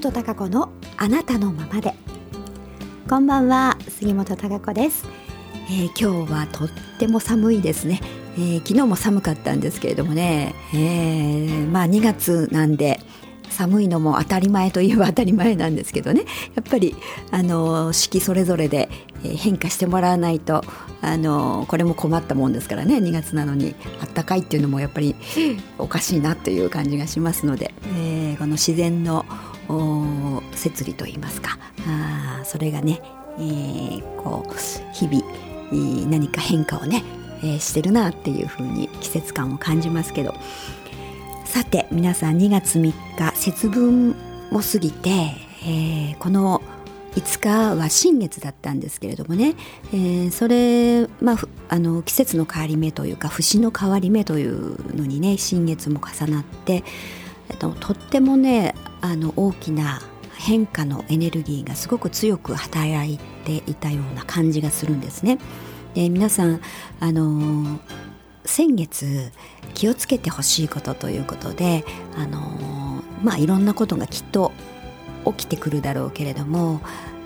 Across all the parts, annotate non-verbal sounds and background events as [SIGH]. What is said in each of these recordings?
本孝子のあなたのままで。こんばんは杉本孝子です、えー、今日はとっても寒いですね、えー、昨日も寒かったんですけれどもね、えー、まあ2月なんで寒いのも当たり前といえば当たり前なんですけどね。やっぱりあの四季それぞれで変化してもらわないとあのこれも困ったもんですからね。2月なのにあったかいっていうのもやっぱりおかしいなという感じがしますので、えー、この自然の摂理といいますか。あそれがね、えー、こう日々何か変化をね、えー、してるなっていうふうに季節感を感じますけど。さて皆さん2月3日節分も過ぎて、え、この5日は新月だったんですけれどもね、えー、それ、まあ、あの季節の変わり目というか節の変わり目というのにね新月も重なって、えっと、とってもねあの大きな変化のエネルギーがすごく強く働いていたような感じがするんですね。で皆さんあの先月気をつけてほしいことということであのまあいろんなことがきっと起きてくるだろうけれども、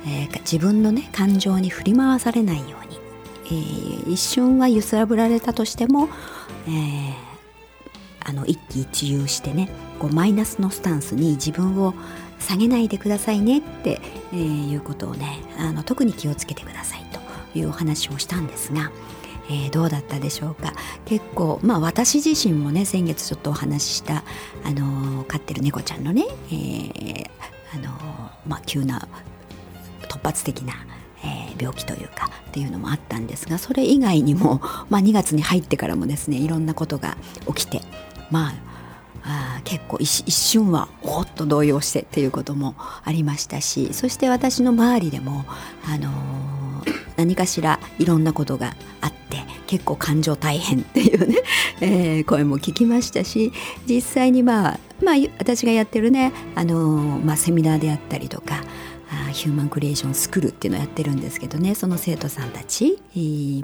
えー、自分のね感情に振り回されないように、えー、一瞬は揺さぶられたとしても、えー、あの一喜一憂してねこうマイナスのスタンスに自分を下げないでくださいねって、え、いうことをねあの特に気をつけてくださいというお話をしたんですが、えー、どうだったでしょうか？結構まあ私自身もね先月ちょっとお話ししたあの飼ってる猫ちゃんのね、えー、あのまあ、急な突発的な、えー、病気というかっていうのもあったんですがそれ以外にも、まあ、2月に入ってからもですねいろんなことが起きてまあ結構一瞬はおっと動揺してっていうこともありましたしそして私の周りでも、あのー、何かしらいろんなことがあって結構感情大変っていうね、[LAUGHS] えー、声も聞きましたし実際にまあまあ、私がやってるね、あのまあ、セミナーであったりとかヒューマンクリエーションスクールっていうのをやってるんですけどねその生徒さんたち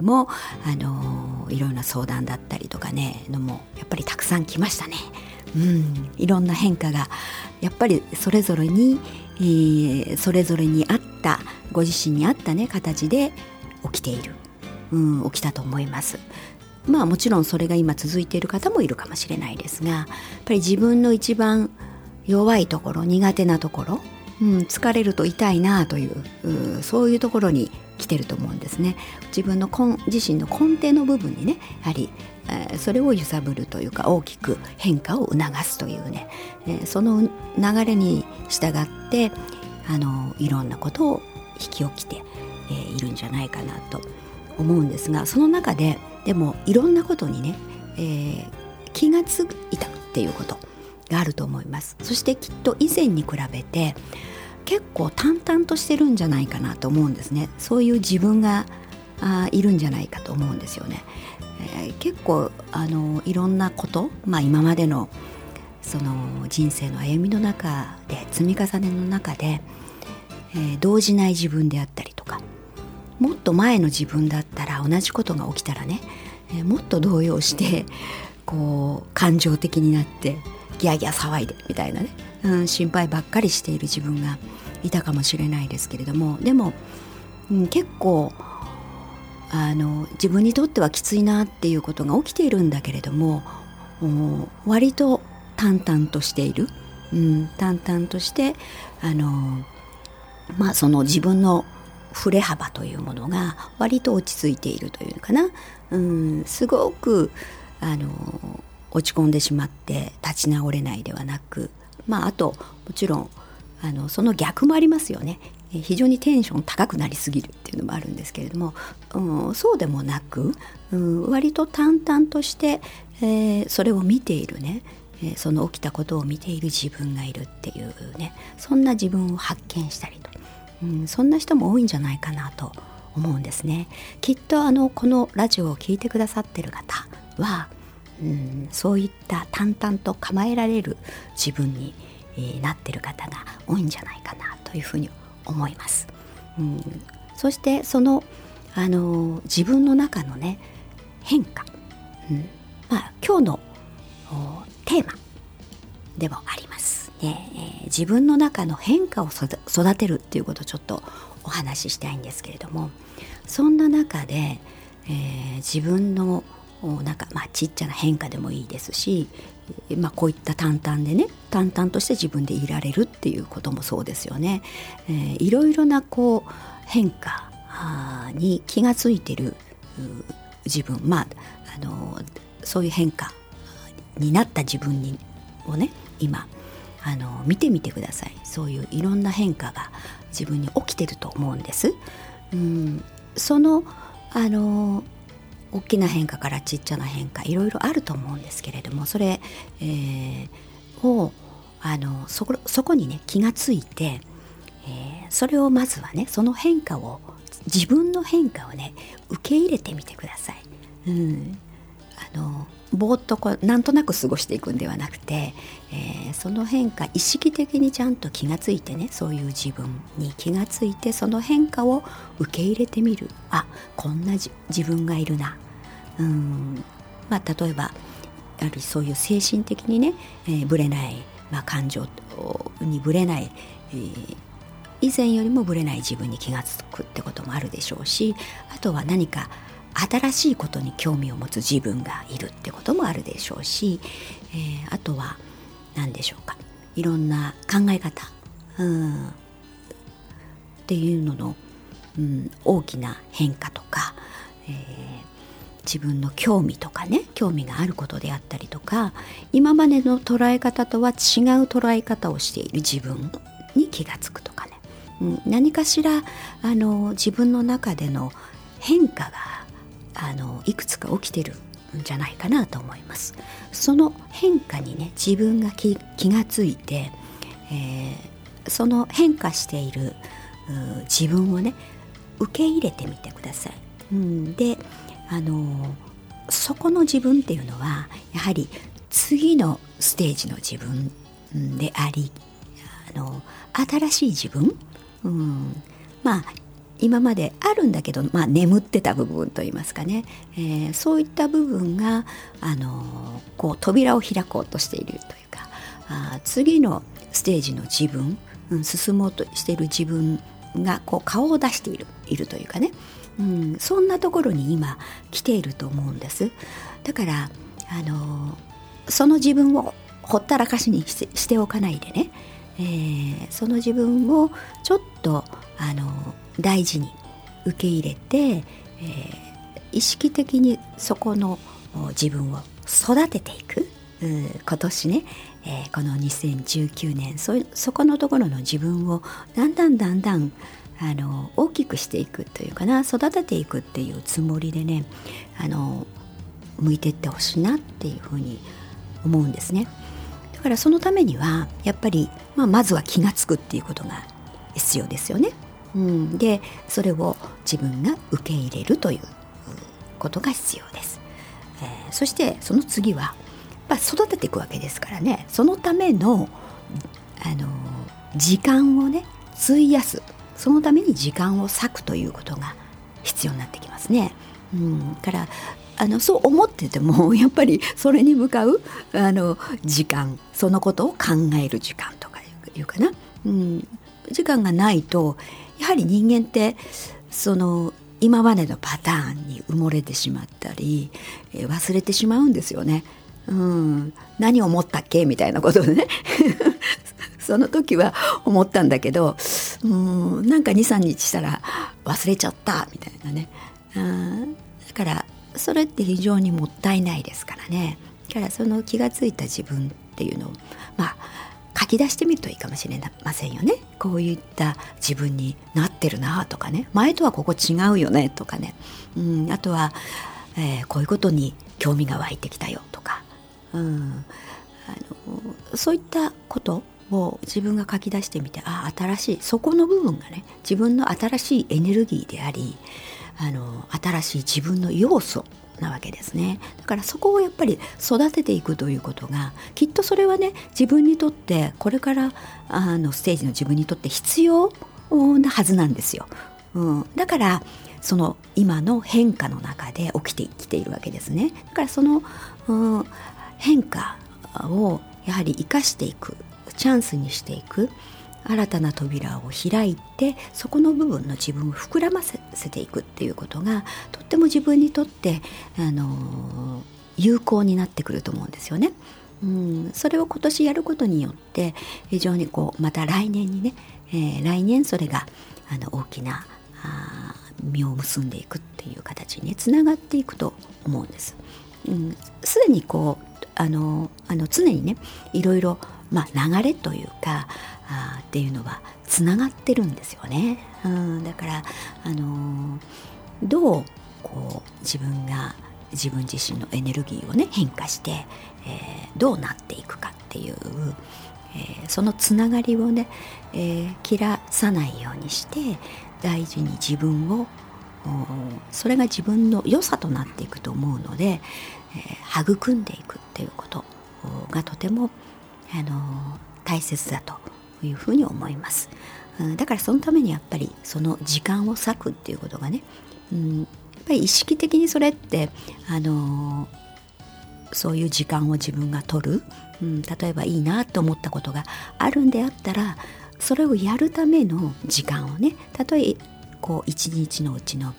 も、あのいろんな相談だったりとかねのもやっぱりたくさん来ましたね。うん、いろんな変化がやっぱりそれぞれに、えー、それぞれに合ったご自身に合ったね形で起きている、うん、起きたと思います。まあもちろんそれが今続いている方もいるかもしれないですがやっぱり自分の一番弱いところ苦手なところ、うん、疲れると痛いなというそういうところに来てると思うんですね。自分の根自身の根底の部分にねやはり、えー、それを揺さぶるというか大きく変化を促すというね、えー、その流れに従ってあのいろんなことを引き起きて、えー、いるんじゃないかなと思うんですがその中ででもいろんなことにね、えー、気がついたっていうこと。があると思います。そしてきっと以前に比べて結構淡々としてるんじゃないかなと思うんですね。そういう自分があいるんじゃないかと思うんですよね、えー、結構あのいろんなこと、まあ、今までのその人生の歩みの中で積み重ねの中で、えー、動じない自分であったりとかもっと前の自分だったら同じことが起きたらね、えー、もっと動揺してこう感情的になってギャギャ騒いでみたいなね、うん、心配ばっかりしている自分がいたかもしれないですけれども。でも、うん、結構あの自分にとってはきついなっていうことが起きているんだけれども割と淡々としている、うん、淡々としてあのまあその自分の振れ幅というものが割と落ち着いているというのかな、うん、すごくあの落ち込んでしまって立ち直れないではなくまああともちろんあのその逆もありますよね。非常にテンション高くなりすぎるっていうのもあるんですけれども、うん、そうでもなく、うん、割と淡々として、えー、それを見ているね、その起きたことを見ている自分がいるっていうね。そんな自分を発見したりと、うん、そんな人も多いんじゃないかなと思うんですね。きっとあのこのラジオを聴いてくださってる方はうんそういった淡々と構えられる自分に、えー、なってる方が多いんじゃないかなというふうに思います。うん、そしてその、あのー、自分の中のね変化、うんまあ、今日のテーマでもあります。ね、えー、自分の中の変化を育てるっていうことをちょっとお話ししたいんですけれどもそんな中で、えー、自分のなんかまあちっちゃな変化でもいいですし、まあ、こういった淡々でね淡々として自分でいられるっていうこともそうですよね。えー、いろいろなこう変化に気がついてる自分まああのそういう変化になった自分にをね今あの見てみてくださいそういういろんな変化が自分に起きてると思うんです。うんそのあの大きな変化からちっちゃな変化いろいろあると思うんですけれどもそれ、えー、をあのそこそこにね気がついて、えー、それをまずはねその変化を自分の変化をね受け入れてみてください。うん、あのぼーっとこうなんとなく過ごしていくんではなくて、えー、その変化意識的にちゃんと気がついてねそういう自分に気がついてその変化を受け入れてみる。あこんな自分がいるな。うん。まあ例えばやはりそういう精神的にね、えー、ぶれない、まあ、感情にぶれない、えー、以前よりもぶれない自分に気が付くってこともあるでしょうしあとは何か新しいことに興味を持つ自分がいるってこともあるでしょうし、えー、あとは何でしょうか。いろんな考え方、うん、っていうのの、うん、大きな変化とか、えー、自分の興味とかね興味があることであったりとか今までの捉え方とは違う捉え方をしている自分に気が付くとかね、うん、何かしらあの自分の中での変化があのいくつか起きてるんじゃないかなと思います。その変化にね自分が気がついて、えー、その変化している自分をね受け入れてみてください、うん、であのそこの自分っていうのはやはり次のステージの自分でありあの新しい自分、うん、まあ今まであるんだけど、まあ、眠ってた部分といいますかね、えー、そういった部分が、あのこう扉を開こうとしているというかあ次のステージの自分、うん、進もうとしている自分がこう顔を出しているいるというかね、うん、そんなところに今来ていると思うんです。だからあのその自分をほったらかしにしてしておかないでね、えー、その自分をちょっとあの大事に受け入れて、えー、意識的にそこの自分を育てていく。今年ね、えー、この2019年そそこのところの自分をだんだんだんだんあの大きくしていくというかな育てていくっていうつもりでねあの向いてってほしいなっていうふうに思うんですね。だからそのためにはやっぱり、まあ、まずは気が付くっていうことが必要ですよね、うん、でそれを自分が受け入れるということが必要です、えー、そしてその次はまあ、育てていくわけですからね。そのためのあの時間をね費やす。そのために時間を割くということが必要になってきますね。うん、からあのそう思ってても [LAUGHS] やっぱりそれに向かうあの時間。そのことを考える時間とかいうかな、うん、時間がないとやはり人間ってその今までのパターンに埋もれてしまったり、え忘れてしまうんですよね。うん、何を思ったっけ？みたいなことでね。[LAUGHS] その時は思ったんだけどうん。なんか23日したら忘れちゃったみたいなね。うんだからそれって非常にもったいないですからね。だからその気が付いた自分っていうのをまあ書き出してみるといいかもしれませんよね。こういった自分になってるなとかね。前とはここ違うよねとかね、うん、あとは、えー、こういうことに興味が湧いてきたよとか、うん、あのそういったことを自分が書き出してみてあ新しいそこの部分がね自分の新しいエネルギーでありあの新しい自分の要素なわけですね。だからそこをやっぱり育てていくということがきっとそれはね自分にとってこれからあのステージの自分にとって必要なはずなんですよ、うん、だからその今の変化の中で起きてきているわけですね。だからその、うん、変化をやはり生かしていくチャンスにしていく。新たな扉を開いてそこの部分の自分を膨らませていくっていうことがとっても自分にとってあの有効になってくると思うんですよね。うん、それを今年やることによって非常にこうまた来年にね、えー、来年それがあの大きなあ実を結んでいくっていう形につながっていくと思うんです。す、うん、で、にこうあのあの常にねいろいろ、まあ、流れというかあっていうのはつながってるんですよね。うん、だからあのどうこう自分が自分自身のエネルギーをね変化して、えー、どうなっていくかっていう、えー、そのつながりをね、えー、切らさないようにして大事に自分をそれが自分の良さとなっていくと思うので、えー、育んでいくっていうことがとても、あの大切だというふうに思います、だからそのためにやっぱりその時間を割くっていうことがね、うん、やっぱり意識的にそれってあのそういう時間を自分が取る、うん、例えばいいなと思ったことがあるんであったらそれをやるための時間をねたとえこう一日のうちの、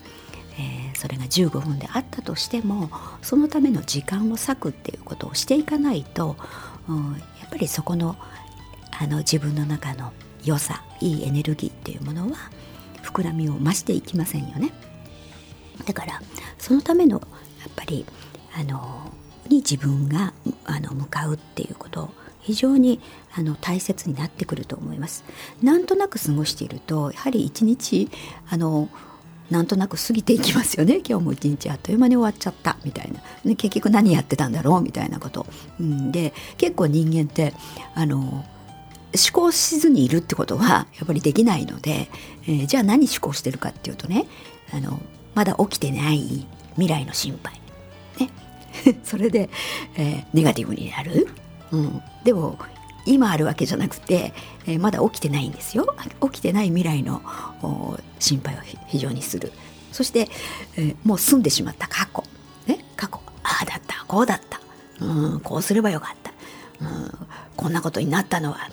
えー、それが15分であったとしてもそのための時間を割くっていうことをしていかないと、うん、やっぱりそこのあの自分の中の良さいいエネルギーっていうものは膨らみを増していきませんよね。だからそのためのやっぱりあのに自分があの向かうっていうこと非常にあの大切になってくると思います。なんとなく過ごしているとやはり一日あのなんとなく過ぎていきますよね。今日も一日あっという間に終わっちゃった。みたいな、結局何やってたんだろう？みたいなこと、うん、で結構人間ってあの思考しずにいるってことはやっぱりできないので、えー、じゃあ何思考してるかっていうとねあのまだ起きてない未来の心配。ね。[LAUGHS] それで、えー、ネガティブになる。うん、でも今あるわけじゃなくて、えー、まだ起きてないんですよ。起きてない未来の心配を非常にする。そして、えー、もう済んでしまった。過去、ね、過去。ああだった。こうだった、うん、こうすればよかった、うん、こんなことになったのは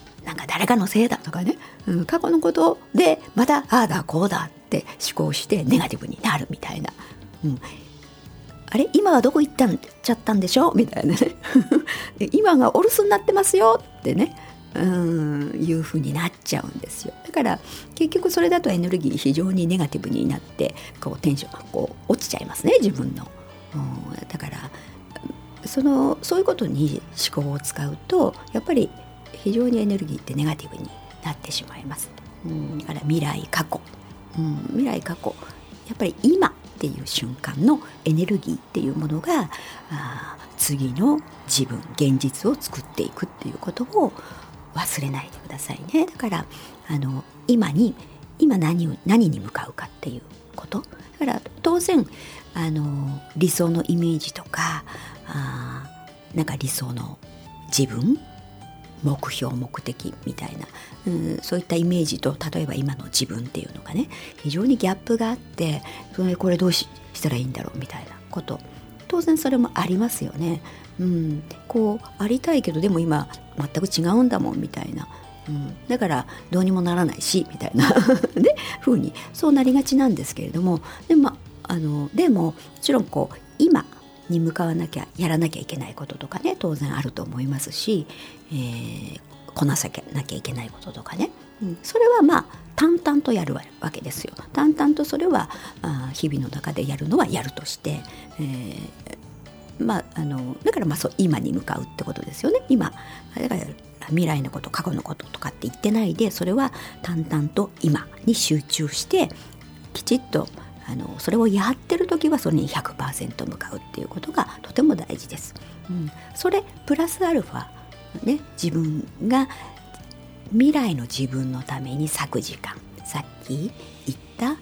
誰かのせいだ。とかね、うん、過去のことでまたああだこうだって思考してネガティブになるみたいな、うん、あれ？今はどこ行ったんちゃったんでしょ？みたいなね。[LAUGHS] 今がお留守になってますよってね。うんいうふうになっちゃうんですよ。だから結局それだとエネルギー非常にネガティブになってこうテンションがこう落ちちゃいますね自分の。うんだからそのそういうことに思考を使うとやっぱり非常にエネルギーってネガティブになってしまいます。うん、だから未来過去、うん、未来過去。やっぱり今っていう瞬間のエネルギーっていうものがあ次の自分現実を作っていくっていうことを忘れないでくださいね。だからあの今に今何を何に向かうかっていうこと。だから当然あの理想のイメージとかあなんか理想の自分目標目的みたいな、うん、そういったイメージと例えば今の自分っていうのがね非常にギャップがあってそれこれどうしたらいいんだろうみたいなこと。当然それもありますよね。うん、こうありたいけどでも今全く違うんだもんみたいな、うん、だからどうにもならないしみたいな。[LAUGHS] ね。風に。そうなりがちなんですけれども。でもあのでももちろんこう今に向かわなきゃやらなきゃいけないこととかね当然あると思いますし、えー、こなさなきゃいけないこととかね、うん、それはまあ淡々とやるわけですよ。淡々とそれはあ日々の中でやるのはやるとして、えー、まああのだからまあそう今に向かうってことですよね。今だから未来のこと過去のこととかって言ってないでそれは淡々と今に集中してきちっとあのそれをやってる時はそれに100%向かうっていうことがとても大事です。うん、それプラスアルファ、ね、自分が未来の自分のために咲く時間。さっき言った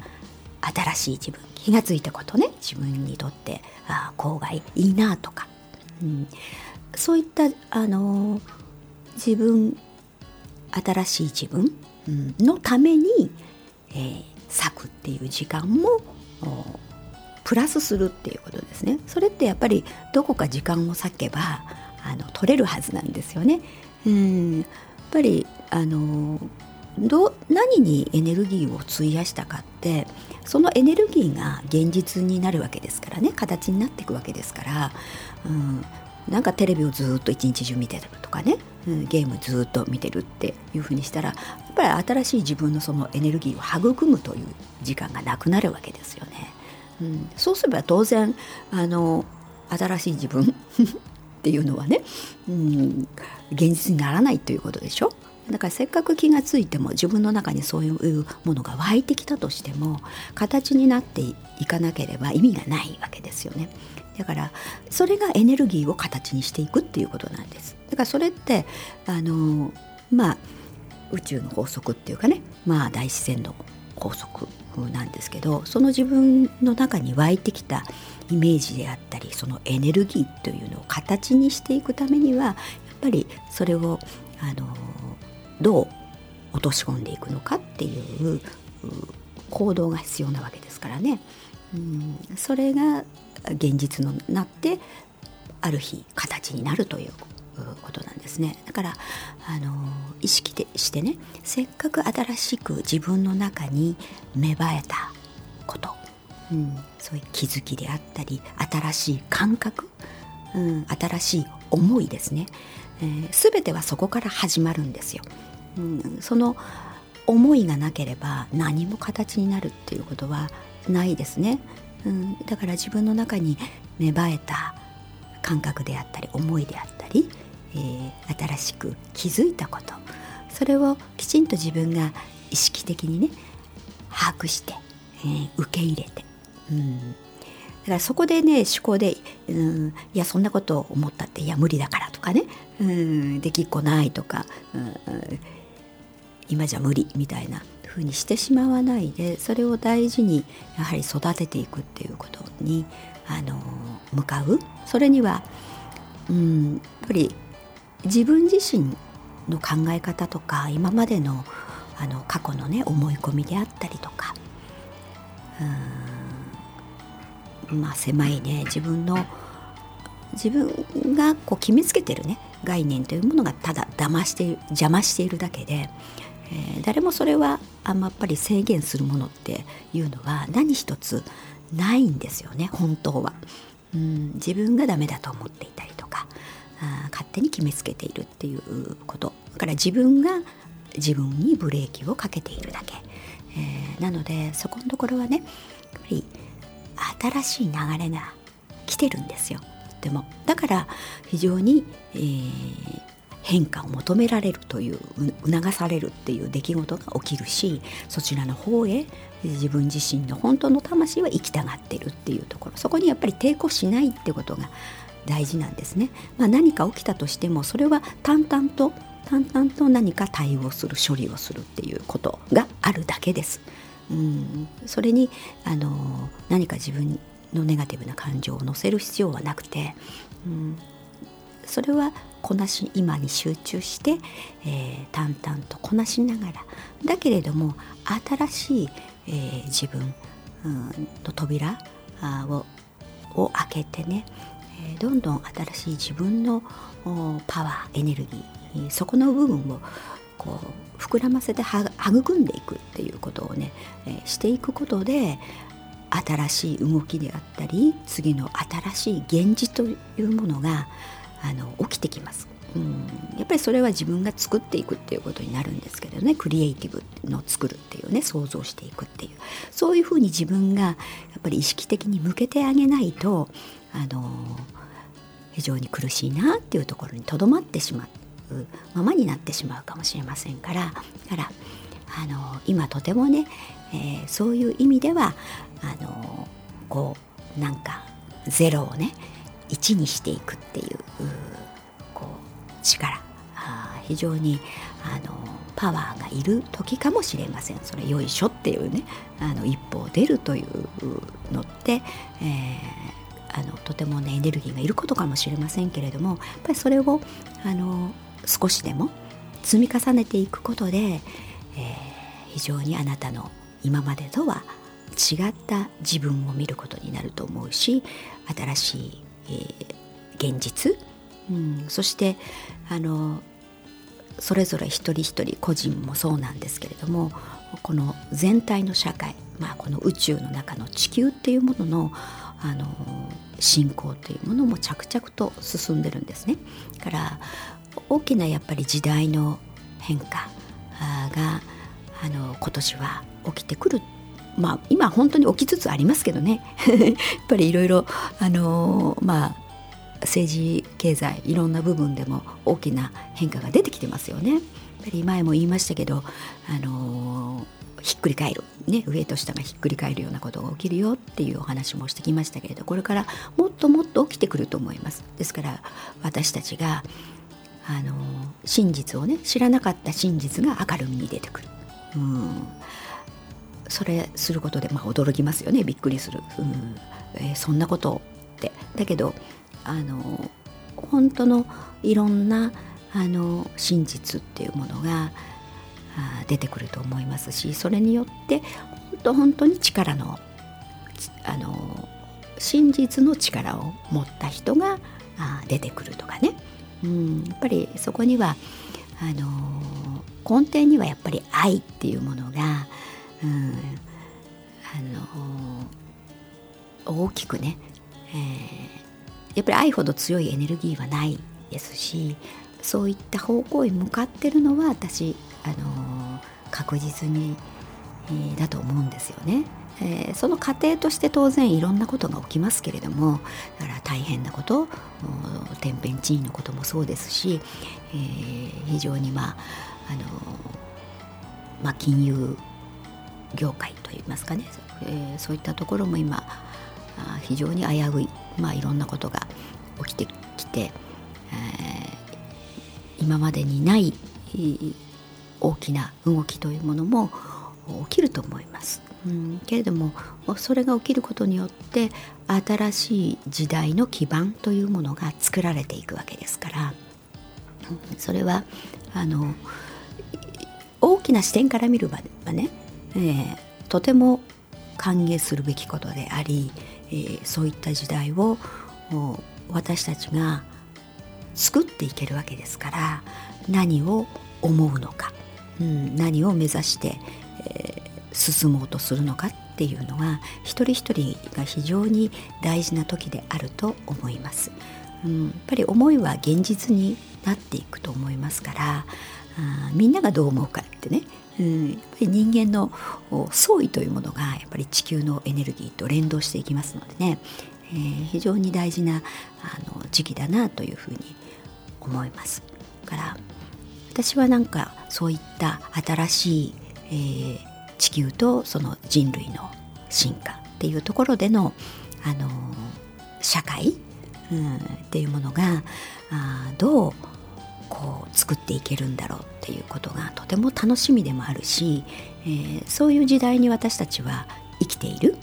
新しい自分。気が付いたことね。自分にとってああ郊外いいなとか、うん、そういったあの自分新しい自分、うん、のために、えー、咲くっていう時間もプラスするっていうことですね。それってやっぱりどこか時間を割けばあの取れるはずなんですよね。うん。ぱりあのど何にエネルギーを費やしたかってそのエネルギーが現実になるわけですからね。形になっていくわけですから、うん、なんかテレビをずっと一日中見てるとかね、うん、ゲームずっと見てるっていうふうにしたらやっぱり新しい自分のそのエネルギーを育むという時間がなくなるわけですよね。うん、そうすれば当然あの新しい自分 [LAUGHS] っていうのはね、うん、現実にならないということでしょだからせっかく気が付いても自分の中にそういうものが湧いてきたとしても形になっていかなければ意味がないわけですよね。だからそれがエネルギーを形にしていくっていうことなんです。だからそれってあのまあ宇宙の法則っていうかねまあ大自然の法則なんですけどその自分の中に湧いてきたイメージであったりそのエネルギーというのを形にしていくためにはやっぱりそれをあのどう落とし込んでいくのかっていう行動が必要なわけですからね。うん、それが現実のなってある日形になるということなんですねだからあの意識でしてねせっかく新しく自分の中に芽生えたこと、うん、そういう気づきであったり新しい感覚、うん、新しい思いですね、えー、全てはそこから始まるんですよ。その思いがなければ何も形になるっていうことはないですね。うん、だから自分の中に芽生えた感覚であったり思いであったり、えー、新しく気づいたこと。それをきちんと自分が意識的にね把握して、えー、受け入れて、うん、だからそこでね思考で、うん、いやそんなことを思ったっていや無理だからとかね、うん、できっこないとか、うん、今じゃ無理みたいなふうにしてしまわないでそれを大事にやはり育てていくっていうことにあの向かう。それには、うん、やっぱり自分自身の考え方とか今までのあの過去のね思い込みであったりとかうんまあ狭いね自分の自分がこう決めつけてるね概念というものがただ騙して邪魔しているだけでえー、誰もそれはあんまやっぱり制限するものっていうのは何一つないんですよね本当は。うん、自分がダメだと思っていたりとかあ勝手に決めつけているっていうこと。だから自分が自分にブレーキをかけているだけ、えー、なのでそこのところはねやっぱり新しい流れが来てるんですよ。でもだから非常に、えー、変化を求められるという促されるっていう出来事が起きるしそちらの方へ自分自身の本当の魂は生きたがってるっていうところそこにやっぱり抵抗しないってことが大事なんですね。まあ、何か起きたとしてもそれは淡々と淡々と何か対応する処理をするっていうことがあるだけです。うんそれにあの何か自分のネガティブな感情を乗せる必要はなくて、うん、それはこなし今に集中して、えー、淡々とこなしながらだけれども新しい、えー、自分、うん、の扉をを開けてね、どんどん新しい自分のパワーエネルギーそこの部分をこう膨らませて育んでいくっていうことをね、え、していくことで新しい動きであったり次の新しい現実というものがあの起きてきます。うん、やっぱりそれは自分が作っていくっていうことになるんですけどね。クリエイティブの作るっていうね。想像していくっていう。そういうふうに自分がやっぱり意識的に向けてあげないとあの非常に苦しいなっていうところにとどまってしまうままになってしまうかもしれませんから。だからあの今とてもね、えー、そういう意味ではあのこうなんかゼロをね1にしていくっていうこう力。非常にあのパワーがいる時かもしれません。それよいしょっていうねあの一歩出るというのって、えー、あのとてもねエネルギーがいることかもしれませんけれどもやっぱりそれをあの少しでも積み重ねていくことで、えー、非常にあなたの今までとは違った自分を見ることになると思うし新しいえー、現実、うん、そしてあのそれぞれ一人一人個人もそうなんですけれどもこの全体の社会、まあ、この宇宙の中の地球っていうもののあの進行というものも着々と進んでるんですね。から大きなやっぱり時代の変化があの今年は起きてくるまあ今本当に起きつつありますけどね。[LAUGHS] やっぱりいろいろあのまあ政治経済いろんな部分でも大きな変化が出てきてますよね。やっぱり前も言いましたけどあのひっくり返る、ね、上と下がひっくり返るようなことが起きるよっていうお話もしてきましたけれどこれからもっともっと起きてくると思います。ですから私たちがあの真実をね知らなかった真実が明るみに出てくる、うん、それすることで、まあ、驚きますよね。びっくりする、うん。えー、そんなことってだけどあの本当のいろんなあの真実っていうものが出てくると思いますしそれによって本当本当に力のあの真実の力を持った人が出てくるとかね、うん、やっぱりそこにはあの根底にはやっぱり愛っていうものが、うん、あの大きくね、えー、やっぱり愛ほど強いエネルギーはないですしそういった方向へ向かってるのは私あの確実に、えー、だと思うんですよね。えー、その過程として当然いろんなことが起きますけれどもだから大変なこと天変地異のこともそうですし、えー、非常にまああのまあ、金融業界といいますかね、えー、そういったところも今非常に危うい、まあ、いろんなことが起きてきて、えー、今までにない大きな動きというものも起きると思います。うん、けれどもそれが起きることによって新しい時代の基盤というものが作られていくわけですからそれはあの大きな視点から見る場はね、えー、とても歓迎するべきことであり、えー、そういった時代を私たちが作っていけるわけですから何を思うのか、うん、何を目指して、えー、進もうとするのかっていうのは一人一人が非常に大事な時であると思います。うん、やっぱり思いは現実になっていくと思いますからあみんながどう思うかってね、うん、やっぱり人間の創意というものがやっぱり地球のエネルギーと連動していきますのでね、えー、非常に大事なあの時期だなというふうに思います。から私はなんかそういった新しい、えー、地球とその人類の進化っていうところでの、あの、社会、うん、っていうものがあどうこう作っていけるんだろうっていうことがとても楽しみでもあるし、えー、そういう時代に私たちは生きている。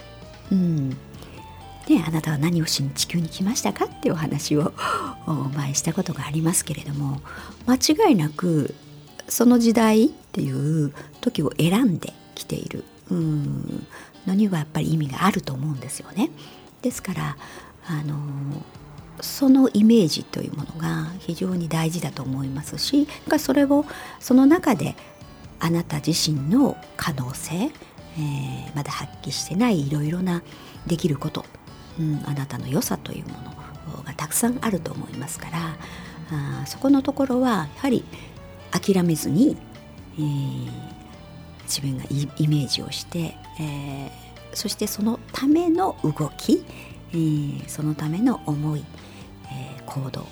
うんね、あなたは何をしに地球に来ましたかっていうお話を [LAUGHS] お前したことがありますけれども間違いなくその時代っていう時を選んできているうんのにはやっぱり意味があると思うんですよね。ですからあのそのイメージというものが非常に大事だと思いますしそれをその中であなた自身の可能性、えー、まだ発揮してないいろいろなできることうん、あなたの良さというものがたくさんあると思いますからあそこのところはやはり諦めずに、えー、自分がイメージをして、えー、そしてそのための動き、えー、そのための思い、え行動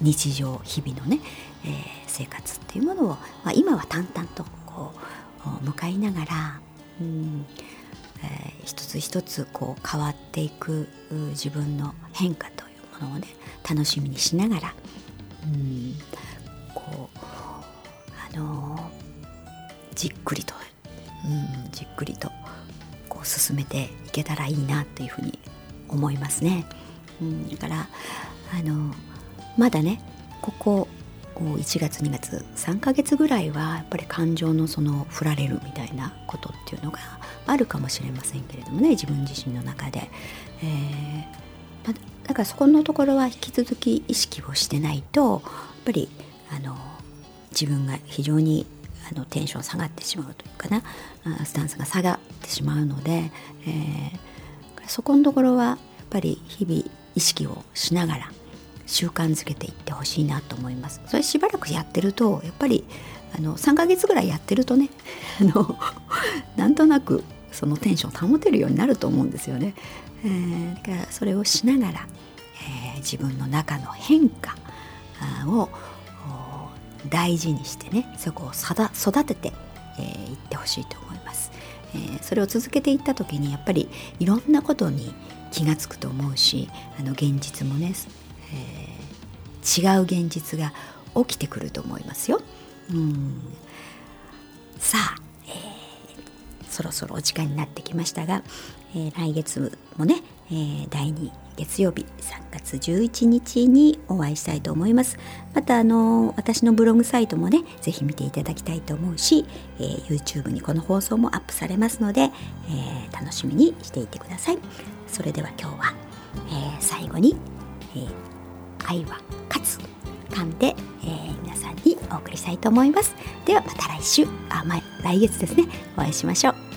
日常日々のね、え生活っていうものを、まあ、今は淡々とこう向かいながら、うんえー、一つ一つこう変わっていく自分の変化というものをね楽しみにしながらうんこうあのー、じっくりと、うん、じっくりとこう進めていけたらいいなというふうに思いますね。うん、だからあの、まだねここ1月2月3ヶ月ぐらいはやっぱり感情のその振られるみたいなことっていうのがあるかもしれませんけれどもね自分自身の中で、えー、まだからそこのところは引き続き意識をしてないとやっぱりあの自分が非常にあのテンション下がってしまうというかなスタンスが下がってしまうので、えー、そこのところはやっぱり日々意識をしながら習慣づけていってほしいなと思います。それしばらくやってるとやっぱりあの3ヶ月ぐらいやってるとね [LAUGHS] あの [LAUGHS] なんとなくそのテンションを保てるようになると思うんですよね、えー、だからそれをしながら、えー、自分の中の変化を大事にしてねそこを育ててい、えー、ってほしいと思います、えー、それを続けていった時にやっぱりいろんなことに気が付くと思うしあの現実もね、えー、違う現実が起きてくると思いますよ。うんさあ、えー、そろそろお時間になってきましたが、えー、来月もね、えー、第2月曜日3月11日にお会いしたいと思います。またあの私のブログサイトもねぜひ見ていただきたいと思うし、えー、YouTube にこの放送もアップされますので、えー、楽しみにしていてください。それでは今日は、えー、最後に、えー、愛は勝つ噛んで、えー、皆さんにお送りしたいと思います。ではまた来週あ、まあ、来月ですね。お会いしましょう。